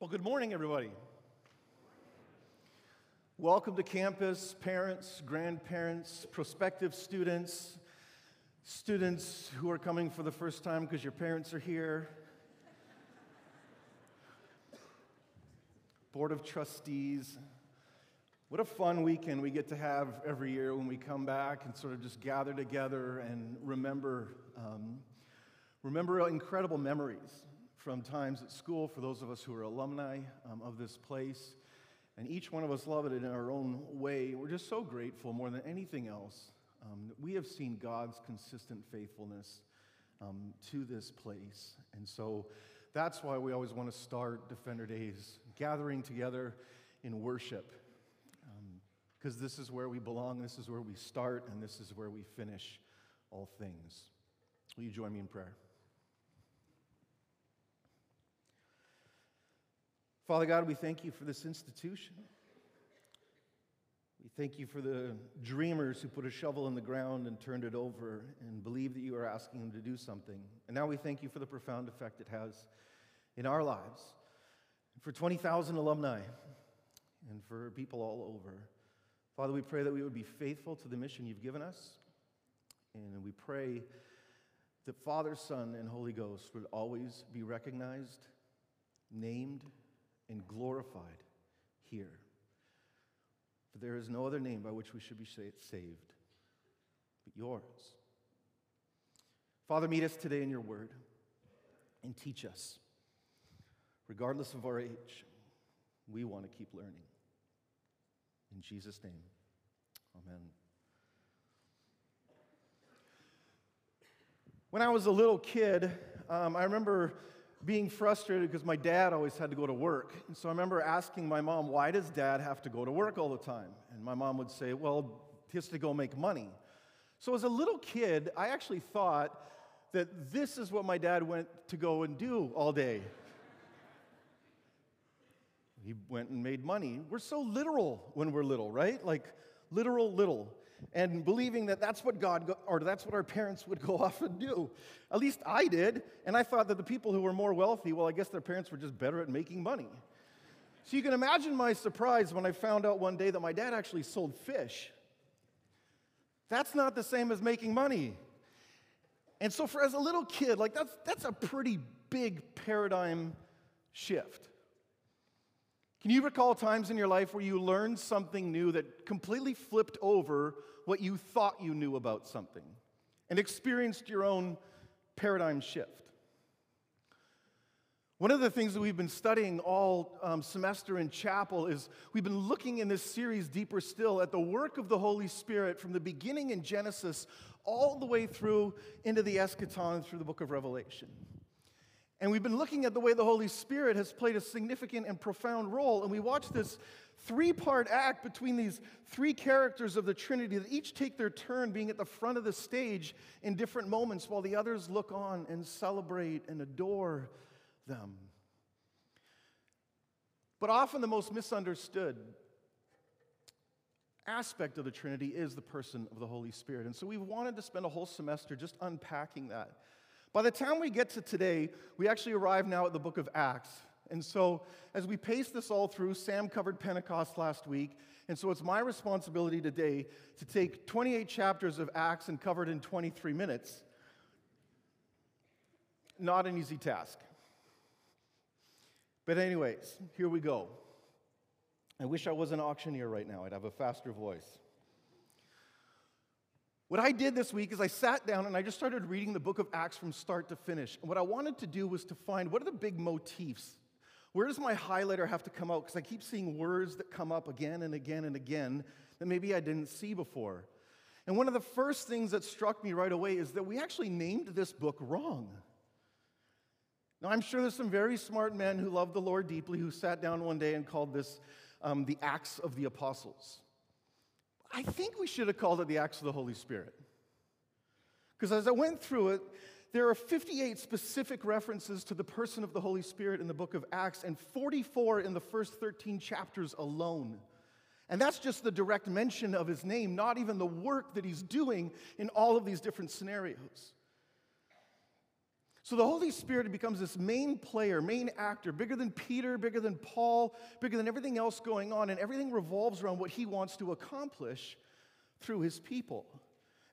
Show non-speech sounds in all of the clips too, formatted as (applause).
Well, good morning, everybody. Welcome to campus, parents, grandparents, prospective students, students who are coming for the first time because your parents are here, Board of Trustees. What a fun weekend we get to have every year when we come back and sort of just gather together and remember, um, remember incredible memories from times at school for those of us who are alumni um, of this place. And each one of us love it in our own way. We're just so grateful more than anything else um, that we have seen God's consistent faithfulness um, to this place. And so that's why we always want to start Defender Days gathering together in worship. Because um, this is where we belong, this is where we start, and this is where we finish all things. Will you join me in prayer? Father God, we thank you for this institution. We thank you for the dreamers who put a shovel in the ground and turned it over and believe that you are asking them to do something. And now we thank you for the profound effect it has in our lives, for 20,000 alumni, and for people all over. Father, we pray that we would be faithful to the mission you've given us. And we pray that Father, Son, and Holy Ghost would always be recognized, named, and glorified here. For there is no other name by which we should be saved but yours. Father, meet us today in your word and teach us. Regardless of our age, we want to keep learning. In Jesus' name, amen. When I was a little kid, um, I remember being frustrated because my dad always had to go to work. And so I remember asking my mom, why does dad have to go to work all the time? And my mom would say, well, he has to go make money. So as a little kid, I actually thought that this is what my dad went to go and do all day. he went and made money. We're so literal when we're little, right? Like literal little and believing that that's what God go, or that's what our parents would go (laughs) off and do. At least I did, and I thought that the people who were more wealthy, well, I guess their parents were just better at making money. So you can imagine my surprise when I found out one day that my dad actually sold fish. That's not the same as making money. And so for as a little kid, like that's that's a pretty big paradigm shift. Can you recall times in your life where you learned something new that completely flipped over what you thought you knew about something and experienced your own paradigm shift? One of the things that we've been studying all um, semester in chapel is we've been looking in this series deeper still at the work of the Holy Spirit from the beginning in Genesis all the way through into the eschaton through the book of Revelation. And we've been looking at the way the Holy Spirit has played a significant and profound role. And we watched this three part act between these three characters of the Trinity that each take their turn being at the front of the stage in different moments while the others look on and celebrate and adore them. But often the most misunderstood aspect of the Trinity is the person of the Holy Spirit. And so we've wanted to spend a whole semester just unpacking that. By the time we get to today, we actually arrive now at the book of Acts. And so, as we pace this all through, Sam covered Pentecost last week. And so, it's my responsibility today to take 28 chapters of Acts and cover it in 23 minutes. Not an easy task. But, anyways, here we go. I wish I was an auctioneer right now, I'd have a faster voice. What I did this week is I sat down and I just started reading the book of Acts from start to finish. And what I wanted to do was to find what are the big motifs? Where does my highlighter have to come out? Because I keep seeing words that come up again and again and again that maybe I didn't see before. And one of the first things that struck me right away is that we actually named this book wrong. Now, I'm sure there's some very smart men who love the Lord deeply who sat down one day and called this um, the Acts of the Apostles. I think we should have called it the Acts of the Holy Spirit. Because as I went through it, there are 58 specific references to the person of the Holy Spirit in the book of Acts, and 44 in the first 13 chapters alone. And that's just the direct mention of his name, not even the work that he's doing in all of these different scenarios. So the Holy Spirit becomes this main player, main actor, bigger than Peter, bigger than Paul, bigger than everything else going on, and everything revolves around what he wants to accomplish through his people.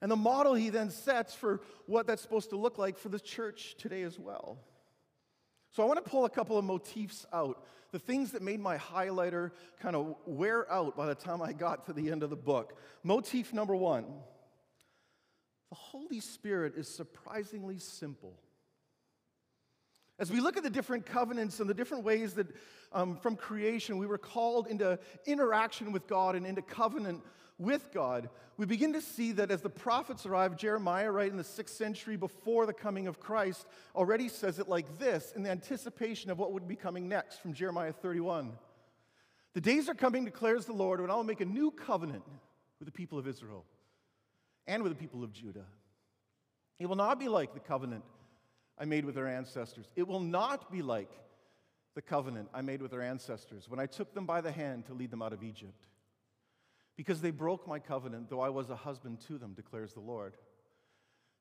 And the model he then sets for what that's supposed to look like for the church today as well. So I want to pull a couple of motifs out, the things that made my highlighter kind of wear out by the time I got to the end of the book. Motif number one the Holy Spirit is surprisingly simple. As we look at the different covenants and the different ways that um, from creation we were called into interaction with God and into covenant with God, we begin to see that as the prophets arrive, Jeremiah, right in the sixth century before the coming of Christ, already says it like this in the anticipation of what would be coming next from Jeremiah 31. The days are coming, declares the Lord, when I will make a new covenant with the people of Israel and with the people of Judah. It will not be like the covenant I made with their ancestors. It will not be like the covenant I made with their ancestors when I took them by the hand to lead them out of Egypt. Because they broke my covenant, though I was a husband to them, declares the Lord.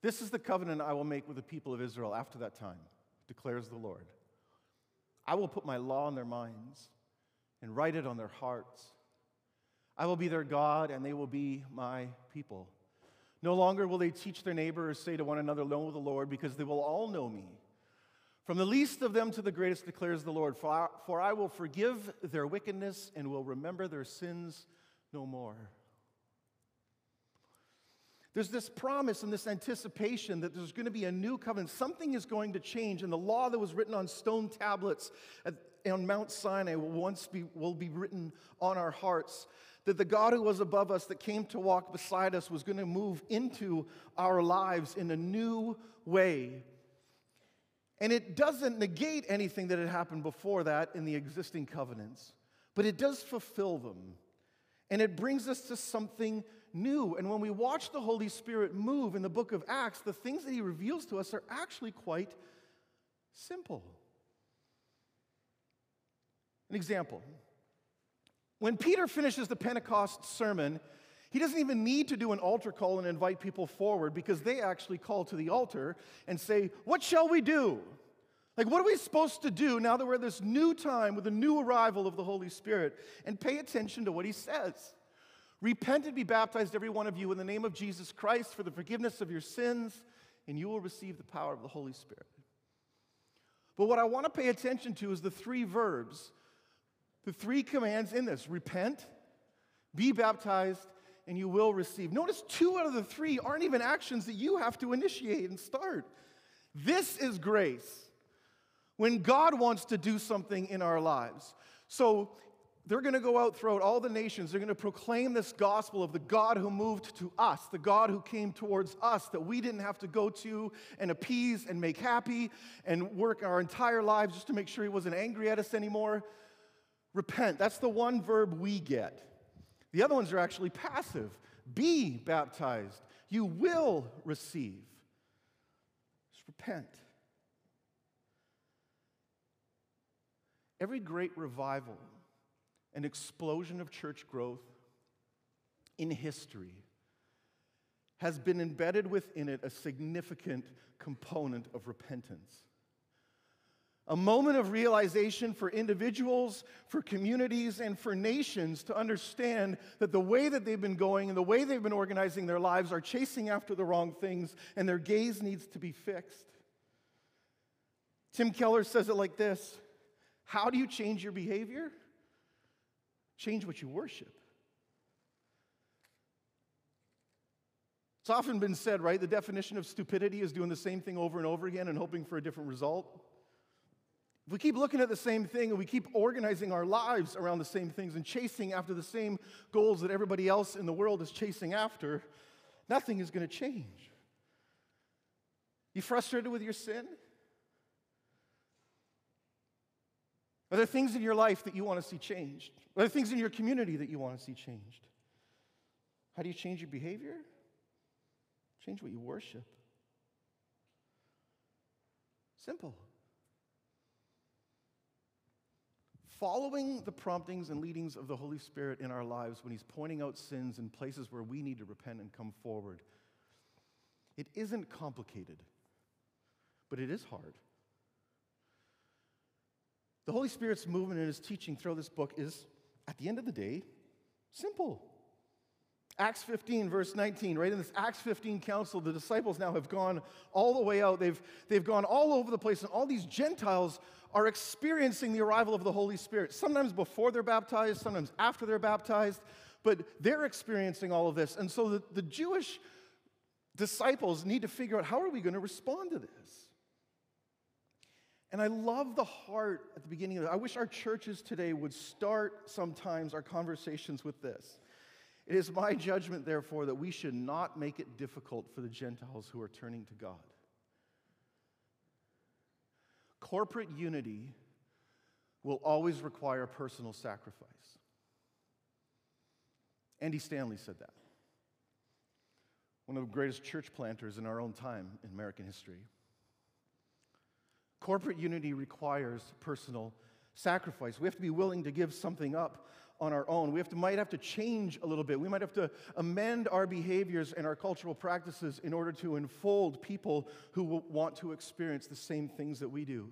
This is the covenant I will make with the people of Israel after that time, declares the Lord. I will put my law in their minds and write it on their hearts. I will be their God, and they will be my people. No longer will they teach their neighbor or say to one another, Know the Lord, because they will all know me. From the least of them to the greatest declares the Lord, for I, for I will forgive their wickedness and will remember their sins no more. There's this promise and this anticipation that there's going to be a new covenant. Something is going to change, and the law that was written on stone tablets at, on Mount Sinai will once be, will be written on our hearts that the God who was above us, that came to walk beside us, was going to move into our lives in a new way. And it doesn't negate anything that had happened before that in the existing covenants, but it does fulfill them. And it brings us to something new. And when we watch the Holy Spirit move in the book of Acts, the things that he reveals to us are actually quite simple. An example when Peter finishes the Pentecost sermon, he doesn't even need to do an altar call and invite people forward because they actually call to the altar and say, What shall we do? Like, what are we supposed to do now that we're at this new time with the new arrival of the Holy Spirit? And pay attention to what he says. Repent and be baptized, every one of you, in the name of Jesus Christ for the forgiveness of your sins, and you will receive the power of the Holy Spirit. But what I want to pay attention to is the three verbs the three commands in this repent, be baptized, and you will receive. Notice two out of the three aren't even actions that you have to initiate and start. This is grace when God wants to do something in our lives. So they're going to go out throughout all the nations. They're going to proclaim this gospel of the God who moved to us, the God who came towards us, that we didn't have to go to and appease and make happy and work our entire lives just to make sure he wasn't angry at us anymore repent. That's the one verb we get. The other ones are actually passive. Be baptized. You will receive. Just repent. Every great revival and explosion of church growth in history has been embedded within it a significant component of repentance a moment of realization for individuals, for communities, and for nations to understand that the way that they've been going and the way they've been organizing their lives are chasing after the wrong things, and their gaze needs to be fixed. Tim Keller says it like this How do you change your behavior? Change what you worship. It's often been said, right? The definition of stupidity is doing the same thing over and over again and hoping for a different result. If we keep looking at the same thing and we keep organizing our lives around the same things and chasing after the same goals that everybody else in the world is chasing after, nothing is going to change. You frustrated with your sin? Are there things in your life that you want to see changed? Are there things in your community that you want to see changed? How do you change your behavior? Change what you worship. Simple. Following the promptings and leadings of the Holy Spirit in our lives when He's pointing out sins and places where we need to repent and come forward, it isn't complicated, but it is hard. The Holy Spirit's movement and his teaching throughout this book is, at the end of the day, simple. Acts 15, verse 19, right in this Acts 15 council, the disciples now have gone all the way out. They've, they've gone all over the place, and all these Gentiles are experiencing the arrival of the Holy Spirit, sometimes before they're baptized, sometimes after they're baptized, but they're experiencing all of this. And so the, the Jewish disciples need to figure out how are we going to respond to this? And I love the heart at the beginning of it. I wish our churches today would start sometimes our conversations with this. It is my judgment, therefore, that we should not make it difficult for the Gentiles who are turning to God. Corporate unity will always require personal sacrifice. Andy Stanley said that. One of the greatest church planters in our own time in American history. Corporate unity requires personal sacrifice. We have to be willing to give something up on our own. We have to, might have to change a little bit. We might have to amend our behaviors and our cultural practices in order to enfold people who want to experience the same things that we do.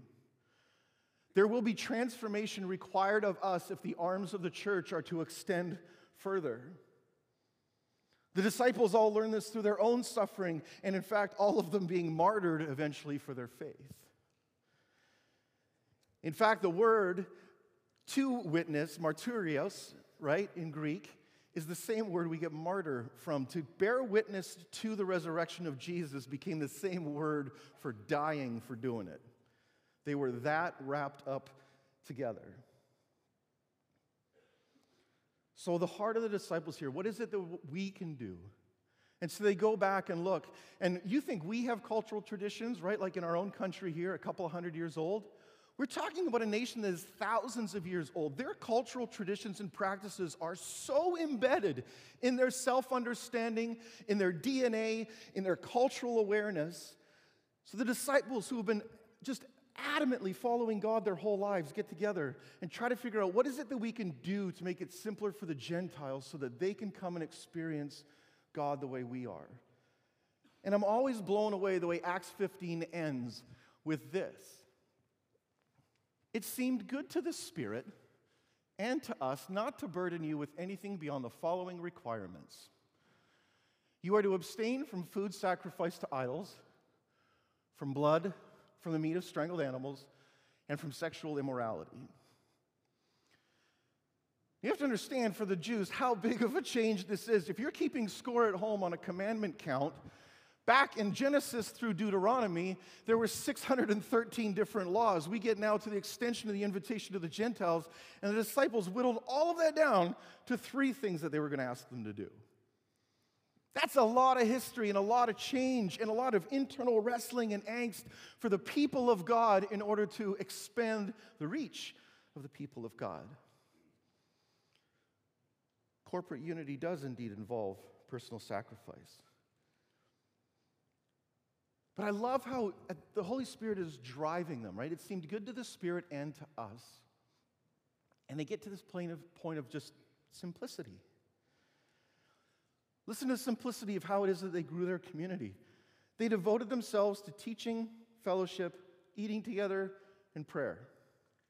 There will be transformation required of us if the arms of the church are to extend further. The disciples all learned this through their own suffering, and in fact, all of them being martyred eventually for their faith. In fact, the word to witness, martyrios, right, in Greek, is the same word we get martyr from. To bear witness to the resurrection of Jesus became the same word for dying for doing it. They were that wrapped up together. So, the heart of the disciples here, what is it that we can do? And so they go back and look. And you think we have cultural traditions, right? Like in our own country here, a couple hundred years old? We're talking about a nation that is thousands of years old. Their cultural traditions and practices are so embedded in their self understanding, in their DNA, in their cultural awareness. So the disciples who have been just adamantly following God their whole lives get together and try to figure out what is it that we can do to make it simpler for the Gentiles so that they can come and experience God the way we are. And I'm always blown away the way Acts 15 ends with this. It seemed good to the Spirit and to us not to burden you with anything beyond the following requirements. You are to abstain from food sacrificed to idols, from blood, from the meat of strangled animals, and from sexual immorality. You have to understand for the Jews how big of a change this is. If you're keeping score at home on a commandment count, Back in Genesis through Deuteronomy, there were 613 different laws. We get now to the extension of the invitation to the Gentiles, and the disciples whittled all of that down to three things that they were going to ask them to do. That's a lot of history and a lot of change and a lot of internal wrestling and angst for the people of God in order to expand the reach of the people of God. Corporate unity does indeed involve personal sacrifice. But I love how uh, the Holy Spirit is driving them, right? It seemed good to the Spirit and to us. And they get to this point of, point of just simplicity. Listen to the simplicity of how it is that they grew their community. They devoted themselves to teaching, fellowship, eating together, and prayer.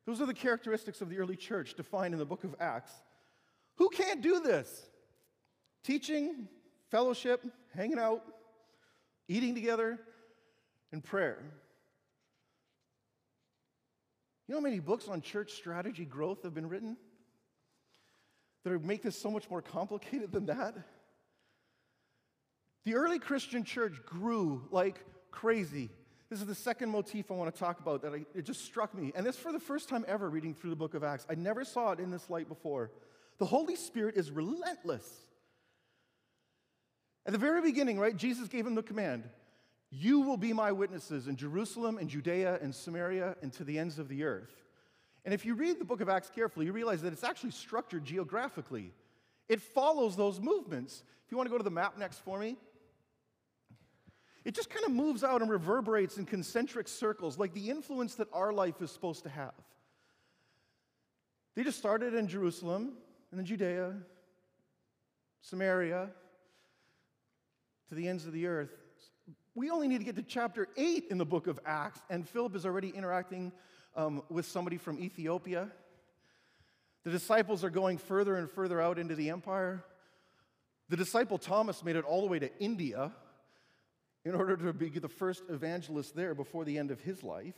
Those are the characteristics of the early church defined in the book of Acts. Who can't do this? Teaching, fellowship, hanging out, eating together, and prayer. You know how many books on church strategy growth have been written that make this so much more complicated than that? The early Christian church grew like crazy. This is the second motif I want to talk about that I, it just struck me. And this for the first time ever reading through the book of Acts. I never saw it in this light before. The Holy Spirit is relentless. At the very beginning, right, Jesus gave him the command you will be my witnesses in Jerusalem and Judea and Samaria and to the ends of the earth. And if you read the book of Acts carefully, you realize that it's actually structured geographically. It follows those movements. If you want to go to the map next for me, it just kind of moves out and reverberates in concentric circles, like the influence that our life is supposed to have. They just started in Jerusalem and then Judea, Samaria, to the ends of the earth. We only need to get to chapter 8 in the book of Acts, and Philip is already interacting um, with somebody from Ethiopia. The disciples are going further and further out into the empire. The disciple Thomas made it all the way to India in order to be the first evangelist there before the end of his life.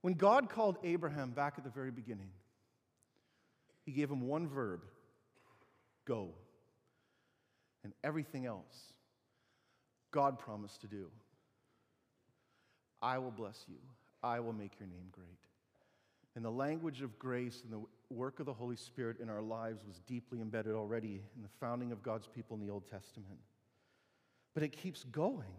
When God called Abraham back at the very beginning, he gave him one verb go. And everything else God promised to do. I will bless you, I will make your name great. And the language of grace and the work of the Holy Spirit in our lives was deeply embedded already in the founding of God's people in the Old Testament. But it keeps going.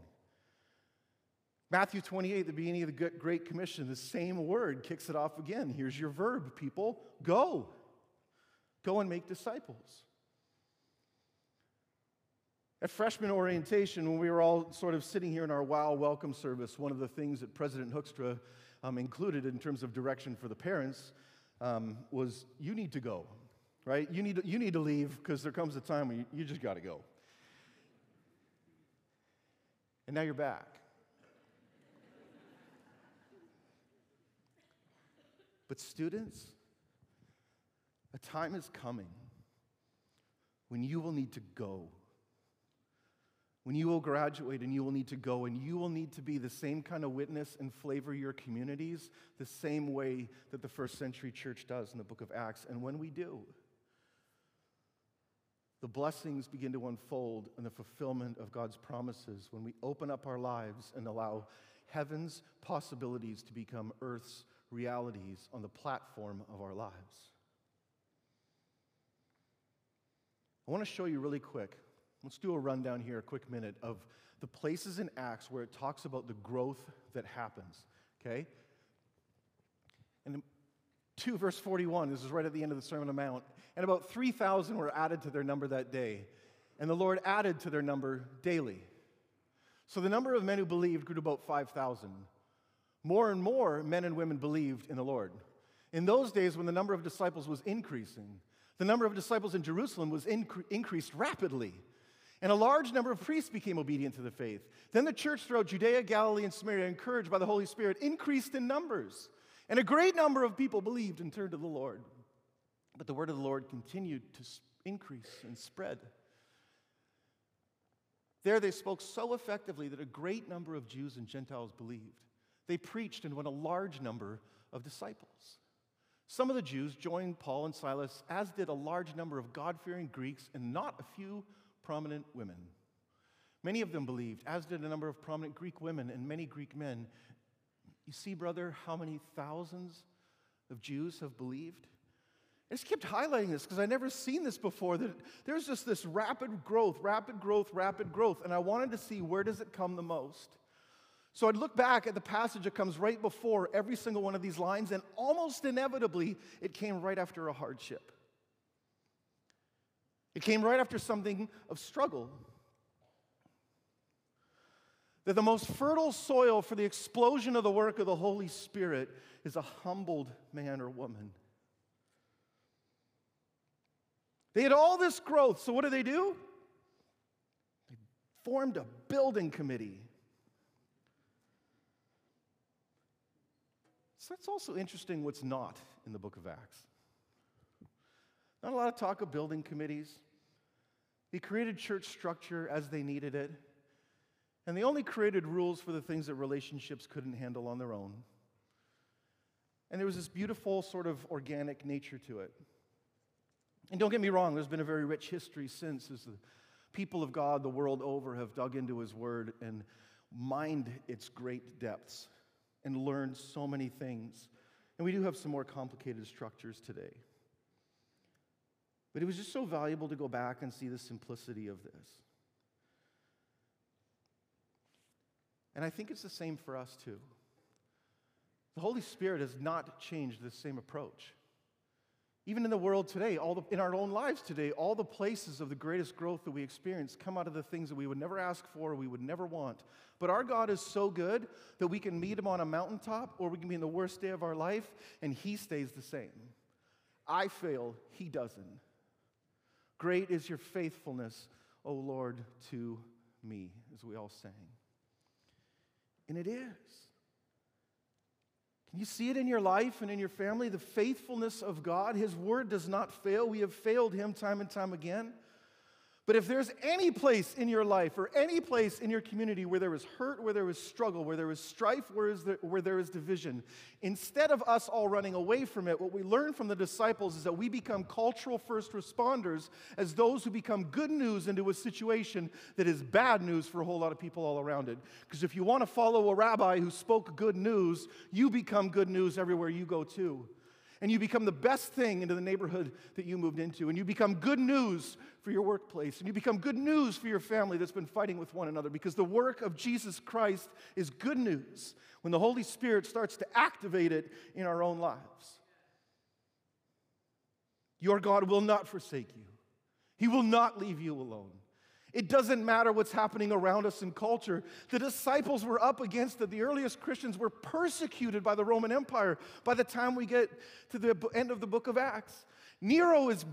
Matthew 28, the beginning of the Great Commission, the same word kicks it off again. Here's your verb, people go. Go and make disciples. At freshman orientation, when we were all sort of sitting here in our WOW welcome service, one of the things that President Hoekstra um, included in terms of direction for the parents um, was you need to go, right? You need to, you need to leave because there comes a time when you, you just got to go. And now you're back. But, students, a time is coming when you will need to go when you will graduate and you will need to go and you will need to be the same kind of witness and flavor your communities the same way that the first century church does in the book of Acts. And when we do, the blessings begin to unfold and the fulfillment of God's promises when we open up our lives and allow heaven's possibilities to become earth's realities on the platform of our lives. I want to show you really quick Let's do a rundown here, a quick minute, of the places in Acts where it talks about the growth that happens, okay? And 2 verse 41, this is right at the end of the Sermon on the Mount, and about 3,000 were added to their number that day. And the Lord added to their number daily. So the number of men who believed grew to about 5,000. More and more men and women believed in the Lord. In those days, when the number of disciples was increasing, the number of disciples in Jerusalem was incre- increased rapidly. And a large number of priests became obedient to the faith. Then the church throughout Judea, Galilee, and Samaria, encouraged by the Holy Spirit, increased in numbers. And a great number of people believed and turned to the Lord. But the word of the Lord continued to increase and spread. There they spoke so effectively that a great number of Jews and Gentiles believed. They preached and won a large number of disciples. Some of the Jews joined Paul and Silas, as did a large number of God fearing Greeks and not a few prominent women. Many of them believed, as did a number of prominent Greek women and many Greek men. You see, brother, how many thousands of Jews have believed? I just kept highlighting this because I never seen this before. That there's just this rapid growth, rapid growth, rapid growth, and I wanted to see where does it come the most. So I'd look back at the passage that comes right before every single one of these lines, and almost inevitably, it came right after a hardship. It came right after something of struggle. That the most fertile soil for the explosion of the work of the Holy Spirit is a humbled man or woman. They had all this growth, so what did they do? They formed a building committee. So that's also interesting what's not in the book of Acts. Not a lot of talk of building committees. They created church structure as they needed it. And they only created rules for the things that relationships couldn't handle on their own. And there was this beautiful sort of organic nature to it. And don't get me wrong, there's been a very rich history since as the people of God the world over have dug into His Word and mined its great depths and learned so many things. And we do have some more complicated structures today. But it was just so valuable to go back and see the simplicity of this. And I think it's the same for us too. The Holy Spirit has not changed this same approach. Even in the world today, all the, in our own lives today, all the places of the greatest growth that we experience come out of the things that we would never ask for, we would never want. But our God is so good that we can meet Him on a mountaintop or we can be in the worst day of our life and He stays the same. I fail, He doesn't. Great is your faithfulness, O Lord, to me, as we all sang. And it is. Can you see it in your life and in your family? The faithfulness of God. His word does not fail. We have failed Him time and time again. But if there's any place in your life or any place in your community where there is hurt, where there is struggle, where there is strife, there, where there is division, instead of us all running away from it, what we learn from the disciples is that we become cultural first responders as those who become good news into a situation that is bad news for a whole lot of people all around it. Because if you want to follow a rabbi who spoke good news, you become good news everywhere you go too and you become the best thing into the neighborhood that you moved into, and you become good news for your workplace, and you become good news for your family that's been fighting with one another because the work of Jesus Christ is good news when the Holy Spirit starts to activate it in our own lives. Your God will not forsake you, He will not leave you alone. It doesn't matter what's happening around us in culture. The disciples were up against it. The earliest Christians were persecuted by the Roman Empire by the time we get to the end of the book of Acts. Nero is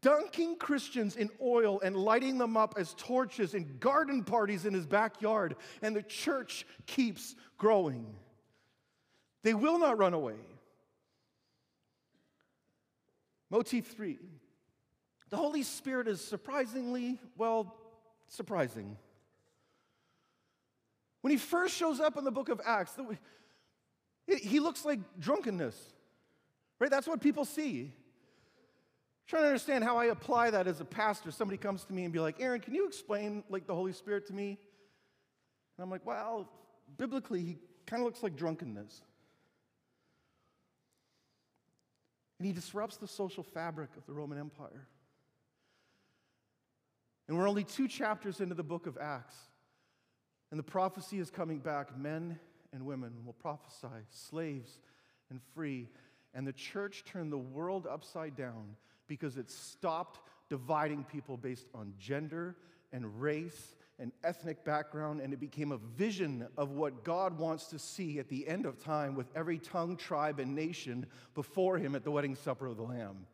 dunking Christians in oil and lighting them up as torches in garden parties in his backyard, and the church keeps growing. They will not run away. Motif three the Holy Spirit is surprisingly, well, surprising. When he first shows up in the book of Acts, he looks like drunkenness, right? That's what people see. I'm trying to understand how I apply that as a pastor. Somebody comes to me and be like, Aaron, can you explain like the Holy Spirit to me? And I'm like, well, biblically, he kind of looks like drunkenness. And he disrupts the social fabric of the Roman Empire. And we're only two chapters into the book of Acts. And the prophecy is coming back. Men and women will prophesy, slaves and free. And the church turned the world upside down because it stopped dividing people based on gender and race and ethnic background, and it became a vision of what God wants to see at the end of time with every tongue, tribe, and nation before Him at the wedding supper of the Lamb.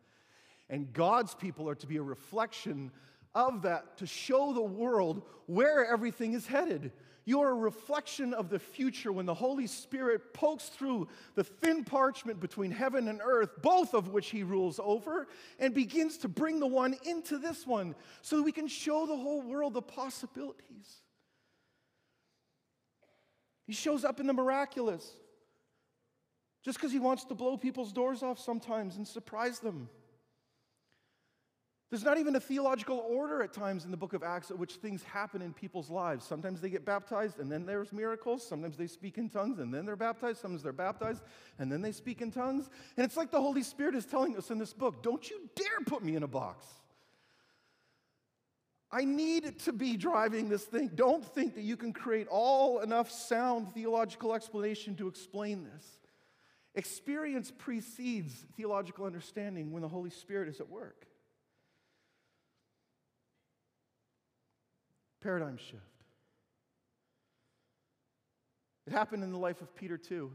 And God's people are to be a reflection of that to show the world where everything is headed. You're a reflection of the future when the Holy Spirit pokes through the thin parchment between heaven and earth, both of which He rules over, and begins to bring the one into this one so that we can show the whole world the possibilities. He shows up in the miraculous just because He wants to blow people's doors off sometimes and surprise them. There's not even a theological order at times in the book of Acts at which things happen in people's lives. Sometimes they get baptized and then there's miracles. Sometimes they speak in tongues and then they're baptized. Sometimes they're baptized and then they speak in tongues. And it's like the Holy Spirit is telling us in this book don't you dare put me in a box. I need to be driving this thing. Don't think that you can create all enough sound theological explanation to explain this. Experience precedes theological understanding when the Holy Spirit is at work. Paradigm shift. It happened in the life of Peter, too.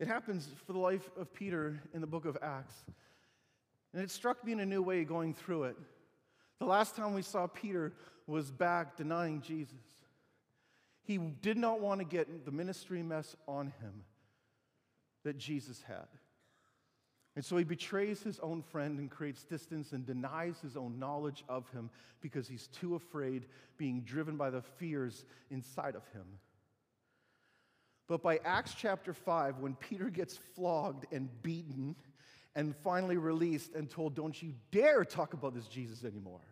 It happens for the life of Peter in the book of Acts. And it struck me in a new way going through it. The last time we saw Peter was back denying Jesus. He did not want to get the ministry mess on him that Jesus had. And so he betrays his own friend and creates distance and denies his own knowledge of him because he's too afraid, being driven by the fears inside of him. But by Acts chapter 5, when Peter gets flogged and beaten and finally released and told, Don't you dare talk about this Jesus anymore,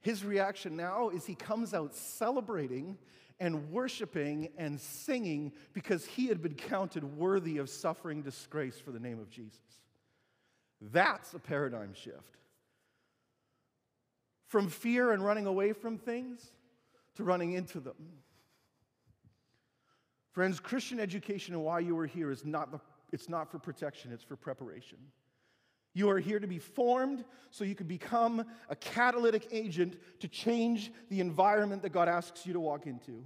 his reaction now is he comes out celebrating and worshiping and singing because he had been counted worthy of suffering disgrace for the name of Jesus. That's a paradigm shift. From fear and running away from things to running into them. Friends, Christian education and why you are here is not, the, it's not for protection, it's for preparation. You are here to be formed so you can become a catalytic agent to change the environment that God asks you to walk into.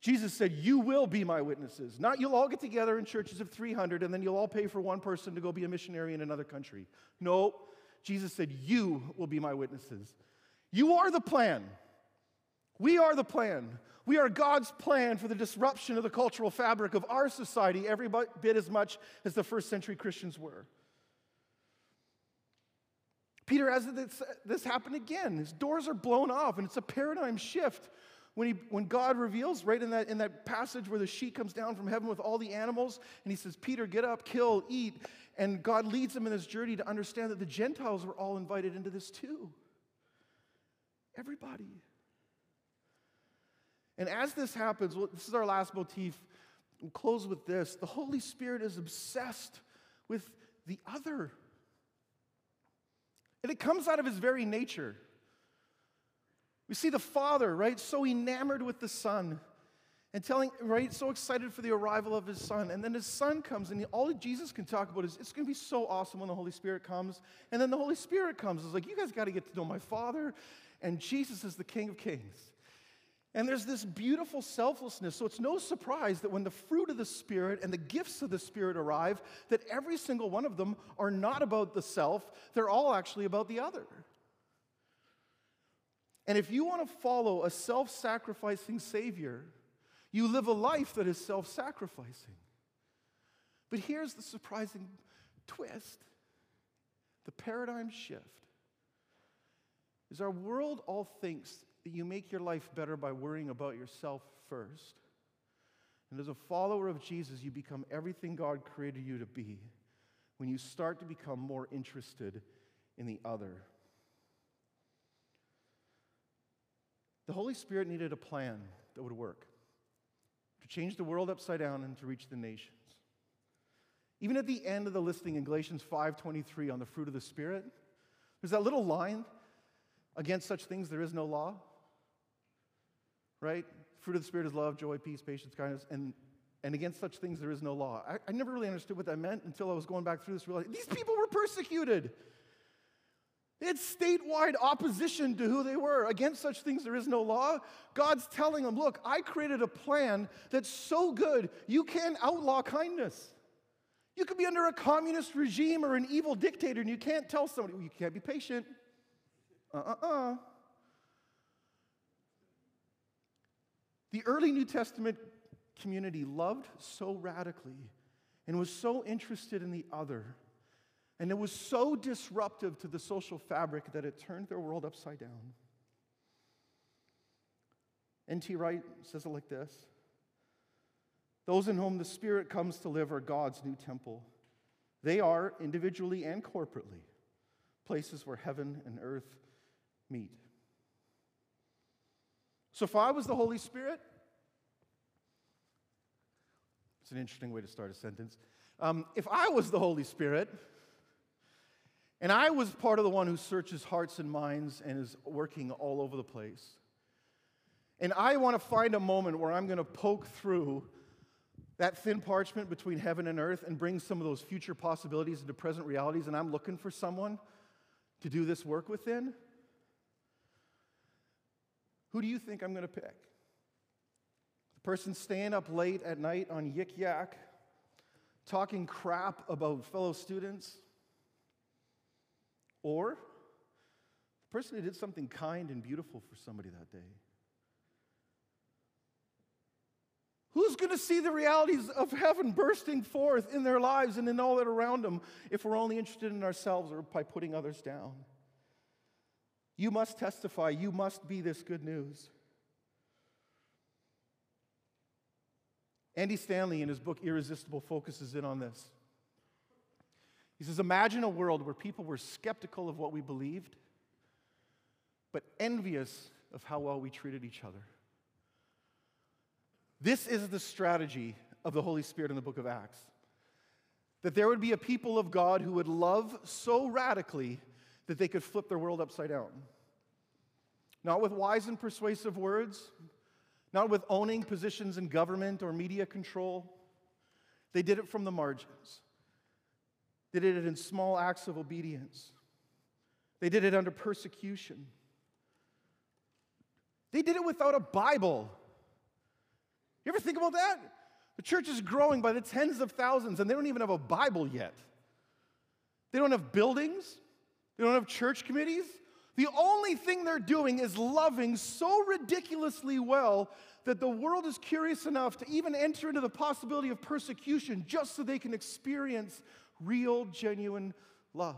Jesus said, You will be my witnesses. Not you'll all get together in churches of 300 and then you'll all pay for one person to go be a missionary in another country. No, Jesus said, You will be my witnesses. You are the plan. We are the plan. We are God's plan for the disruption of the cultural fabric of our society every bit as much as the first century Christians were. Peter has this, this happen again. His doors are blown off, and it's a paradigm shift when, he, when God reveals, right in that, in that passage where the sheet comes down from heaven with all the animals, and he says, Peter, get up, kill, eat. And God leads him in this journey to understand that the Gentiles were all invited into this too. Everybody. And as this happens, well, this is our last motif. We'll close with this. The Holy Spirit is obsessed with the other. And it comes out of his very nature. We see the Father, right, so enamored with the Son and telling, right, so excited for the arrival of his Son. And then his Son comes, and all that Jesus can talk about is it's going to be so awesome when the Holy Spirit comes. And then the Holy Spirit comes. It's like, you guys got to get to know my Father. And Jesus is the King of Kings. And there's this beautiful selflessness. So it's no surprise that when the fruit of the Spirit and the gifts of the Spirit arrive, that every single one of them are not about the self, they're all actually about the other. And if you want to follow a self sacrificing Savior, you live a life that is self sacrificing. But here's the surprising twist the paradigm shift is our world all thinks that you make your life better by worrying about yourself first. And as a follower of Jesus, you become everything God created you to be when you start to become more interested in the other. The Holy Spirit needed a plan that would work to change the world upside down and to reach the nations. Even at the end of the listing in Galatians 5:23 on the fruit of the Spirit, there's that little line against such things there is no law right? Fruit of the Spirit is love, joy, peace, patience, kindness, and, and against such things there is no law. I, I never really understood what that meant until I was going back through this. Realizing these people were persecuted. They had statewide opposition to who they were. Against such things there is no law. God's telling them, look, I created a plan that's so good, you can't outlaw kindness. You could be under a communist regime or an evil dictator, and you can't tell somebody, well, you can't be patient. Uh uh uh. The early New Testament community loved so radically and was so interested in the other, and it was so disruptive to the social fabric that it turned their world upside down. N.T. Wright says it like this Those in whom the Spirit comes to live are God's new temple. They are, individually and corporately, places where heaven and earth meet. So if I was the Holy Spirit, it's an interesting way to start a sentence. Um, if I was the Holy Spirit, and I was part of the one who searches hearts and minds and is working all over the place, and I want to find a moment where I'm going to poke through that thin parchment between heaven and earth and bring some of those future possibilities into present realities, and I'm looking for someone to do this work within, who do you think I'm going to pick? The person staying up late at night on Yik Yak, talking crap about fellow students? Or the person who did something kind and beautiful for somebody that day? Who's going to see the realities of heaven bursting forth in their lives and in all that around them if we're only interested in ourselves or by putting others down? You must testify. You must be this good news. Andy Stanley, in his book Irresistible, focuses in on this. He says Imagine a world where people were skeptical of what we believed, but envious of how well we treated each other. This is the strategy of the Holy Spirit in the book of Acts. That there would be a people of God who would love so radically that they could flip their world upside down. Not with wise and persuasive words, not with owning positions in government or media control. They did it from the margins. They did it in small acts of obedience. They did it under persecution. They did it without a Bible. You ever think about that? The church is growing by the tens of thousands, and they don't even have a Bible yet. They don't have buildings. They don't have church committees. The only thing they're doing is loving so ridiculously well that the world is curious enough to even enter into the possibility of persecution just so they can experience real, genuine love.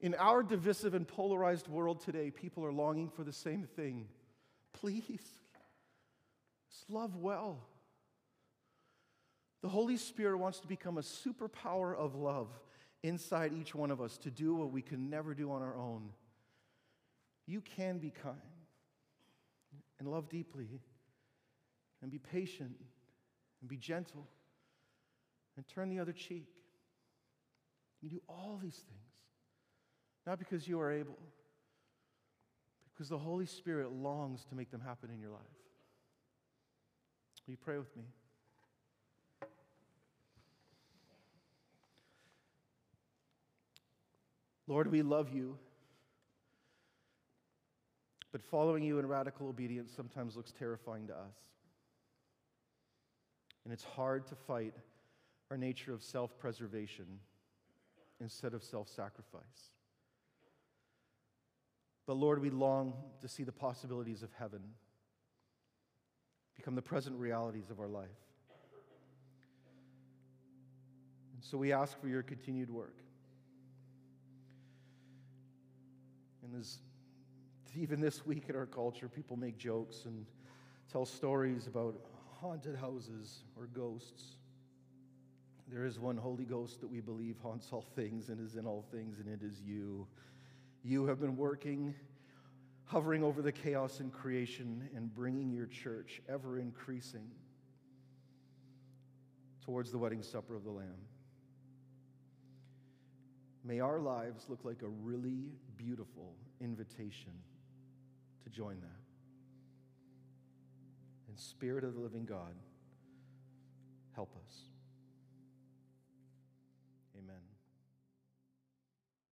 In our divisive and polarized world today, people are longing for the same thing. Please, just love well. The Holy Spirit wants to become a superpower of love inside each one of us to do what we can never do on our own. You can be kind and love deeply and be patient and be gentle and turn the other cheek. You do all these things, not because you are able, because the Holy Spirit longs to make them happen in your life. Will you pray with me? Lord, we love you. But following you in radical obedience sometimes looks terrifying to us. And it's hard to fight our nature of self preservation instead of self sacrifice. But Lord, we long to see the possibilities of heaven become the present realities of our life. And so we ask for your continued work. As even this week in our culture, people make jokes and tell stories about haunted houses or ghosts. There is one Holy Ghost that we believe haunts all things and is in all things, and it is you. You have been working, hovering over the chaos in creation, and bringing your church ever increasing towards the wedding supper of the Lamb. May our lives look like a really beautiful invitation to join that. And Spirit of the living God, help us.